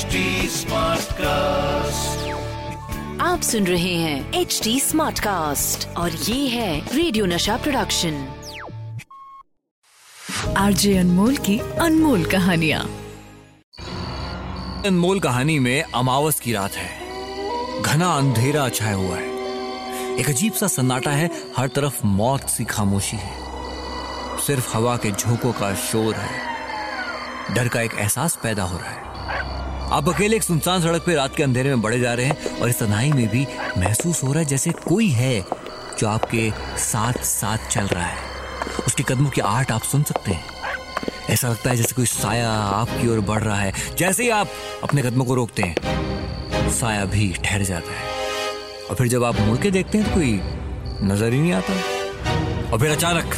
HD cast आप सुन रहे हैं एच डी स्मार्ट कास्ट और ये है रेडियो नशा प्रोडक्शन आरजे अनमोल की अनमोल कहानिया। अनमोल कहानी में अमावस की रात है। घना अंधेरा छाया हुआ है। एक अजीब सा सन्नाटा है हर तरफ़ मौत सी खामोशी है। सिर्फ़ हवा के झोंकों का शोर है। डर का एक एहसास पैदा हो रहा है। आप अकेले एक सुनसान सड़क पे रात के अंधेरे में बढ़े जा रहे हैं और इस तनाई में भी महसूस हो रहा है जैसे कोई है जो आपके साथ साथ चल रहा है। उसके कदमों की आहट आप सुन सकते हैं। ऐसा लगता है जैसे कोई साया आपकी ओर बढ़ रहा है। जैसे ही आप अपने कदमों को रोकते हैं, साया भी ठहर जाता है। और फिर जब आप मुड़ के देखते हैं तो कोई नज़र ही नहीं आता। और फिर अचानक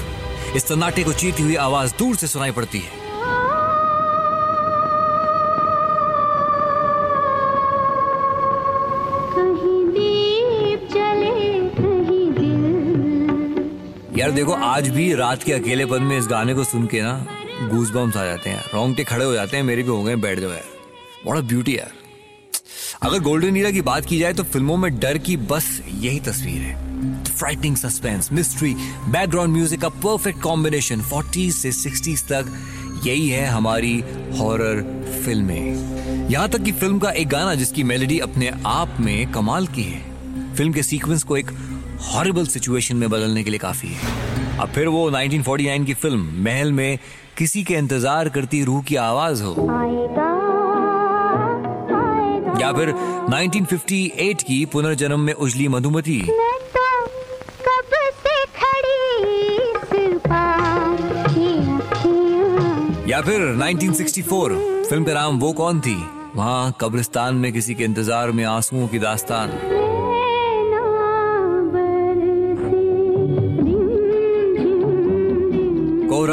इस सन्नाटे को चीती हुई आवाज़ दूर से सुनाई पड़ती है। यार देखो, आज भी रात के अकेलेपन में इस गाने को सुन के ना गूज बम्स आ जाते हैं। रोंगटे खड़े हो जाते हैं, मेरे भी हो गए, बैठ जाओ यार। बड़ा ब्यूटी यार। अगर गोल्डन ईरा की बात की जाए तो फ़िल्मों में डर की बस यही तस्वीर है। Frightening suspense mystery background music का परफेक्ट कॉम्बिनेशन 40 से 60s तक यही है हमारी हॉरर फ़िल्में यहाँ तक कि फ़िल्म का एक गाना जिसकी मेलोडी अपने आप में कमाल की है। फ़िल्म के सीक्वेंस को एक हॉरिबल सिचुएशन में बदलने के लिए काफ़ी है। अब फिर वो 1949 की फ़िल्म महल में किसी के इंतज़ार करती रूह की आवाज़ हो। आएगा आएगा। या फिर 1958 की पुनर्जन्म में उजली मधुमती। तो या फिर 1964 फ़िल्म का नाम वो कौन थी? वहाँ कब्रिस्तान में किसी के इंतज़ार में आंसुओं की दास्तान।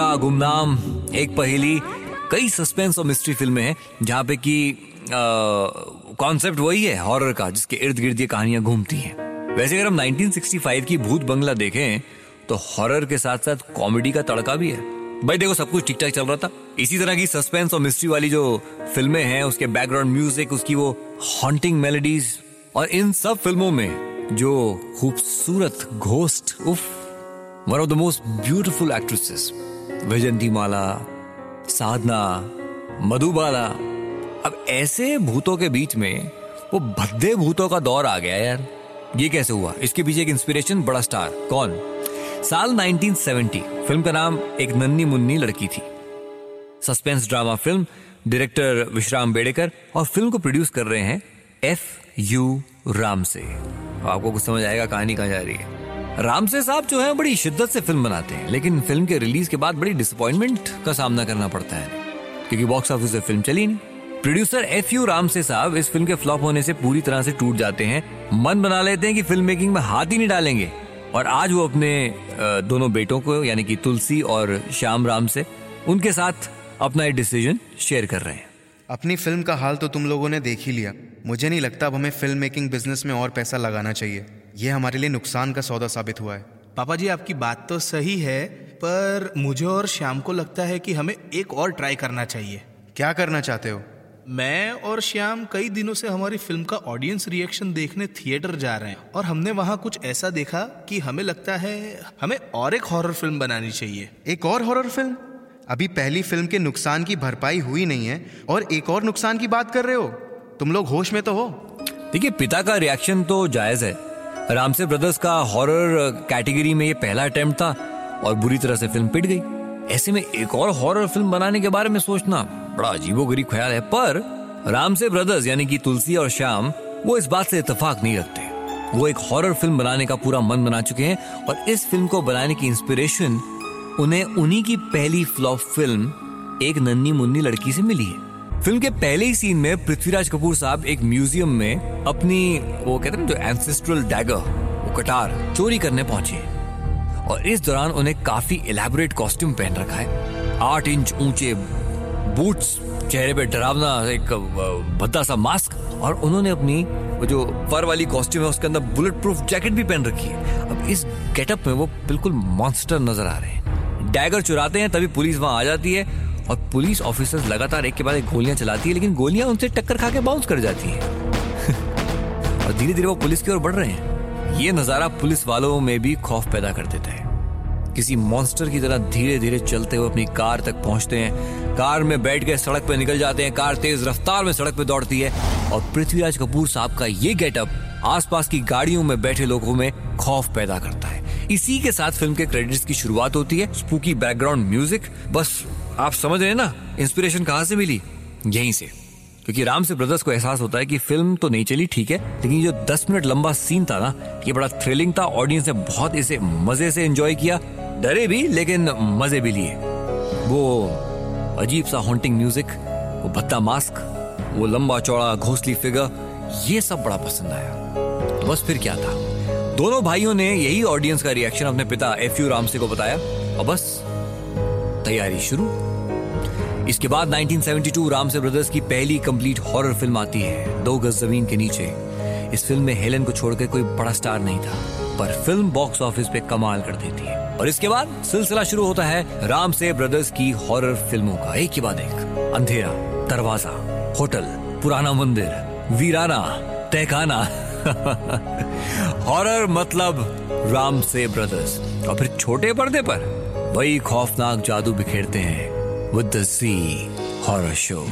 कोहरा गुमनाम एक पहेली कई सस्पेंस और मिस्ट्री फ़िल्में हैं, जहाँ पे कि कॉन्सेप्ट वही है हॉरर का, जिसके इर्द गिर्द ये कहानियाँ घूमती हैं। वैसे अगर हम 1965 की भूत बंगला देखें तो हॉरर के साथ साथ कॉमेडी का तड़का भी है। भाई देखो, सब कुछ ठीक ठाक चल रहा था। इसी तरह की सस्पेंस और मिस्ट्री वाली जो फ़िल्में हैं, उसके बैकग्राउंड म्यूज़िक उसकी वो हॉन्टिंग मेलोडीज और इन सब फ़िल्मों में जो खूबसूरत घोस्ट उफ one of the most beautiful actresses Vyjayanthimala Sadhana, Madhubala. अब ऐसे भूतों के बीच में वो भद्दे भूतों का दौर आ गया यार। ये कैसे हुआ? इसके पीछे एक इंस्पिरेशन बड़ा स्टार कौन? साल 1970 फ़िल्म का नाम एक नन्नी मुन्नी लड़की थी। सस्पेंस ड्रामा फ़िल्म, डायरेक्टर विश्राम बेड़ेकर और फ़िल्म को प्रोड्यूस कर रहे हैं एफ़ यू राम से। आपको कुछ समझ आएगा, कहानी कहाँ जा रही है? रामसे साहब जो है बड़ी शिद्दत से फ़िल्म बनाते हैं, लेकिन फ़िल्म के रिलीज़ के बाद बड़ी डिसअपॉइंटमेंट का सामना करना पड़ता है, क्योंकि बॉक्स ऑफ़िस से फ़िल्म चली नहीं। प्रोड्यूसर एफ़ यू रामसे साहब इस फ़िल्म के फ्लॉप होने से पूरी तरह से टूट जाते हैं, मन बना लेते हैं कि फ़िल्म मेकिंग में हाथ ही नहीं डालेंगे। और आज वो अपने दोनों बेटों को, यानी कि तुलसी और श्याम राम से उनके साथ अपना एक डिसीज़न शेयर कर रहे हैं। अपनी फ़िल्म का हाल तो तुम लोगों ने देख ही लिया। मुझे नहीं लगता अब हमें फ़िल्म मेकिंग बिज़नेस में और पैसा लगाना चाहिए। ये हमारे लिए नुकसान का सौदा साबित हुआ है। पापा जी आपकी बात तो सही है पर मुझे और श्याम को लगता है कि हमें एक और ट्राई करना चाहिए। क्या करना चाहते हो? मैं और श्याम कई दिनों से हमारी फ़िल्म का ऑडियंस रिएक्शन देखने थिएटर जा रहे हैं और हमने वहाँ कुछ ऐसा देखा कि हमें लगता है हमें और एक हॉरर फ़िल्म बनानी चाहिए। एक और हॉरर फ़िल्म? अभी पहली फ़िल्म के नुकसान की भरपाई हुई नहीं है और एक और नुकसान की बात कर रहे हो? तुम लोग होश में तो हो। देखिए पिता का रिएक्शन तो जायज़ है रामसे ब्रदर्स का हॉरर कैटेगरी में ये पहला अटेम्प्ट था और बुरी तरह से फ़िल्म पिट गई। ऐसे में एक और हॉरर फ़िल्म बनाने के बारे में सोचना बड़ा अजीबोगरीब ख्याल है, पर रामसे ब्रदर्स यानी कि तुलसी और श्याम, वो इस बात से इतफाक नहीं रखते। वो एक हॉरर फ़िल्म बनाने का पूरा मन बना चुके हैं और इस फ़िल्म को बनाने की इंस्पिरेशन उन्हें उन्हीं की पहली फ्लॉप फ़िल्म एक नन्नी मुन्नी लड़की से मिली है। फ़िल्म के पहले ही सीन में पृथ्वीराज कपूर साहब एक म्यूज़ियम में अपनी, वो कहते हैं जो एंसेस्ट्रल डैगर वो कटार चोरी करने पहुँचे। और इस दौरान उन्हें काफ़ी इलेबोरेट कॉस्ट्यूम पहन रखा है। आठ इंच ऊँचे बूट्स चेहरे पे डरावना एक भद्दा सा मास्क और उन्होंने अपनी, वो जो फर वाली कॉस्ट्यूम है, उसके अंदर बुलेट प्रूफ जैकेट भी पहन रखी है। अब इस गेटअप में वो बिल्कुल मॉन्स्टर नज़र आ रहे हैं। डैगर चुराते हैं, तभी पुलिस वहाँ आ जाती है और पुलिस ऑफिसर्स लगातार एक के बाद एक गोलियाँ चलाती है, लेकिन गोलियाँ उनसे टक्कर खा के बाउंस कर जाती हैं। और धीरे धीरे वो पुलिस की ओर बढ़ रहे हैं। ये नज़ारा पुलिस वालों में भी खौफ पैदा कर देता है। किसी मॉन्स्टर की तरह धीरे धीरे चलते हुए अपनी कार तक पहुँचते हैं। कार में बैठ के सड़क पे निकल जाते हैं। कार तेज रफ्तार में सड़क पर दौड़ती है। और पृथ्वीराज कपूर साहब का ये गेटअप आसपास की गाड़ियों में बैठे लोगों में खौफ पैदा करता है। इसी के साथ फ़िल्म के क्रेडिट्स की शुरुआत होती है। स्पूकी बैकग्राउंड म्यूज़िक बस आप समझ रहे हैं ना? इंस्पिरेशन कहाँ से मिली? यहीं से। क्योंकि राम से ब्रदर्स को एहसास होता है कि फ़िल्म तो नहीं चली, ठीक है? लेकिन जो 10 मिनट लंबा सीन था ना, ये बड़ा थ्रिलिंग था ऑडियंस ने बहुत इसे मज़े से एंजॉय किया। डरे भी, लेकिन मज़े भी लिए। वो अजीब सा हॉन्टिंग म्यूज़िक वो भत्ता मास्क वो लंबा चौड़ा घोसली फिगर ये सब बड़ा पसंद आया। तो बस फिर क्या था? दोनों भाइयों ने यही ऑडियंस का रिएक्शन अपने पिता एफ़ यू रामसे को बताया, और बस तैयारी शुरू। इसके बाद 1972 राम से ब्रदर्स की पहली कंप्लीट हॉरर फ़िल्म आती है, दो गज ज़मीन के नीचे। इस फ़िल्म में हेलन को छोड़कर कोई बड़ा स्टार नहीं था, पर फ़िल्म बॉक्स ऑफ़िस पे कमाल कर देती है। और इसके बाद सिलसिला शुरू होता है राम से ब्रदर्स की हॉरर फ़िल्मों का। एक के बाद एक, अंधेरा, दरवाज़ा, होटल, पुराना मंदिर, वीराना, तहखाना। हॉरर मतलब राम से ब्रदर्स। और फिर छोटे पर्दे पर वही खौफनाक जादू बिखेरते हैं with the C horror show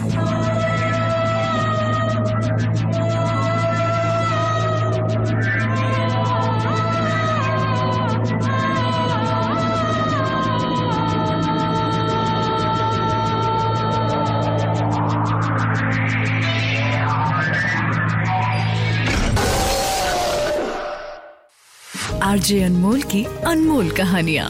RJ Anmol की अनमोल कहानियाँ।